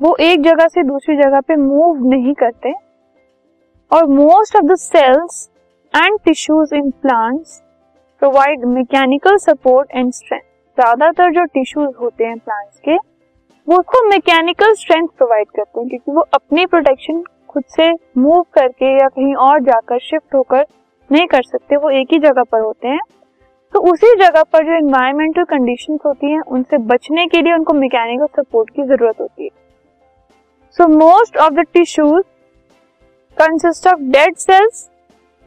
वो एक जगह से दूसरी जगह पे मूव नहीं करते। और most of the cells and tissues in plants provide mechanical support and strength ज़्यादातर जो टिश्यूज होते हैं प्लांट्स के, वो उसको मैकेनिकल स्ट्रेंथ प्रोवाइड करते हैं, क्योंकि वो अपनी प्रोटेक्शन खुद से मूव करके या कहीं और जाकर शिफ्ट होकर नहीं कर सकते, वो एक ही जगह पर होते हैं। तो उसी जगह पर जो एनवायरमेंटल कंडीशंस होती हैं, उनसे बचने के लिए उनको मैकेनिकल सपोर्ट की ज़रूरत होती है। So most of the tissues consist of dead cells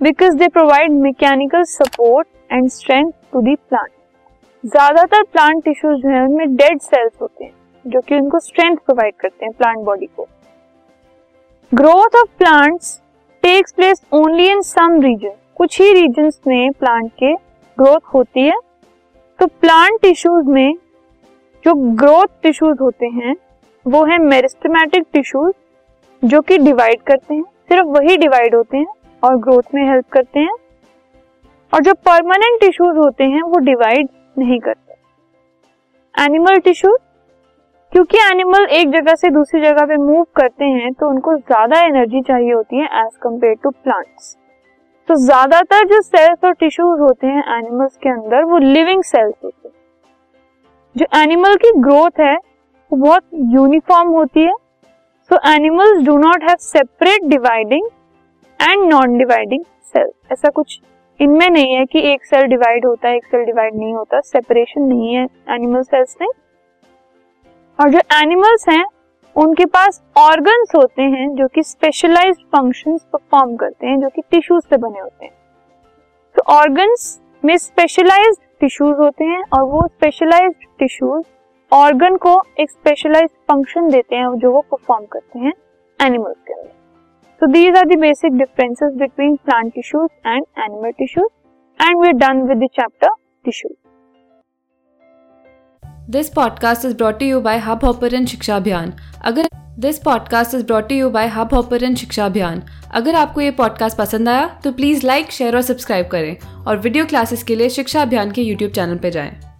because they provide mechanical support and strength to the plant ज़्यादातर प्लांट टिश्यूज जो है उनमें डेड सेल्स होते हैं, जो कि उनको स्ट्रेंथ प्रोवाइड करते हैं प्लांट बॉडी को। Growth of plants takes place only in some region कुछ ही रीजन में प्लांट के ग्रोथ होती है। तो प्लांट टिश्यूज में जो ग्रोथ टिश्यूज होते हैं वो है मेरिस्टमेटिक टिश्यूज जो कि डिवाइड करते हैं, सिर्फ़ वही डिवाइड होते हैं और ग्रोथ में हेल्प करते हैं। और जो परमानेंट टिश्यूज होते हैं, वो डिवाइड नहीं करते। एनिमल टिश्यूज क्योंकि एनिमल एक जगह से दूसरी जगह पे मूव करते हैं तो उनको ज़्यादा एनर्जी चाहिए होती है एज कंपेयर टू प्लांट्स तो ज़्यादातर जो सेल्स और टिश्यूज होते हैं एनिमल्स के अंदर, वो लिविंग सेल्स होते हैं। जो एनिमल की ग्रोथ है वो बहुत यूनिफॉर्म होती है। So animals do not have separate dividing and non dividing cells ऐसा कुछ इनमें नहीं है कि एक सेल डिवाइड होता है, एक सेल डिवाइड नहीं होता। सेपरेशन नहीं है एनिमल सेल्स में। और जो एनिमल्स हैं, उनके पास ऑर्गन्स होते हैं जो कि स्पेशलाइज्ड फ़ंक्शंस परफॉर्म करते हैं, जो कि टिश्यूज से बने होते हैं। तो ऑर्गन्स में स्पेशलाइज्ड टिश्यूज होते हैं और वो स्पेशलाइज्ड टिश्यूज ऑर्गन को एक स्पेशलाइज्ड फ़ंक्शन देते हैं, जो वो परफॉर्म करते हैं एनिमल्स के अंदर So these are the basic differences between plant tissues and animal tissues, and we're done with the chapter tissues. This podcast is brought to you by Hubhopper and Shiksha Abhiyan अगर this podcast is brought you by Hubhopper and Shiksha Abhiyan अगर आपको ये podcast पसंद आया तो please like share और subscribe करें, और वीडियो क्लासेस के लिए शिक्षा अभियान के यूट्यूब चैनल पर जाएँ।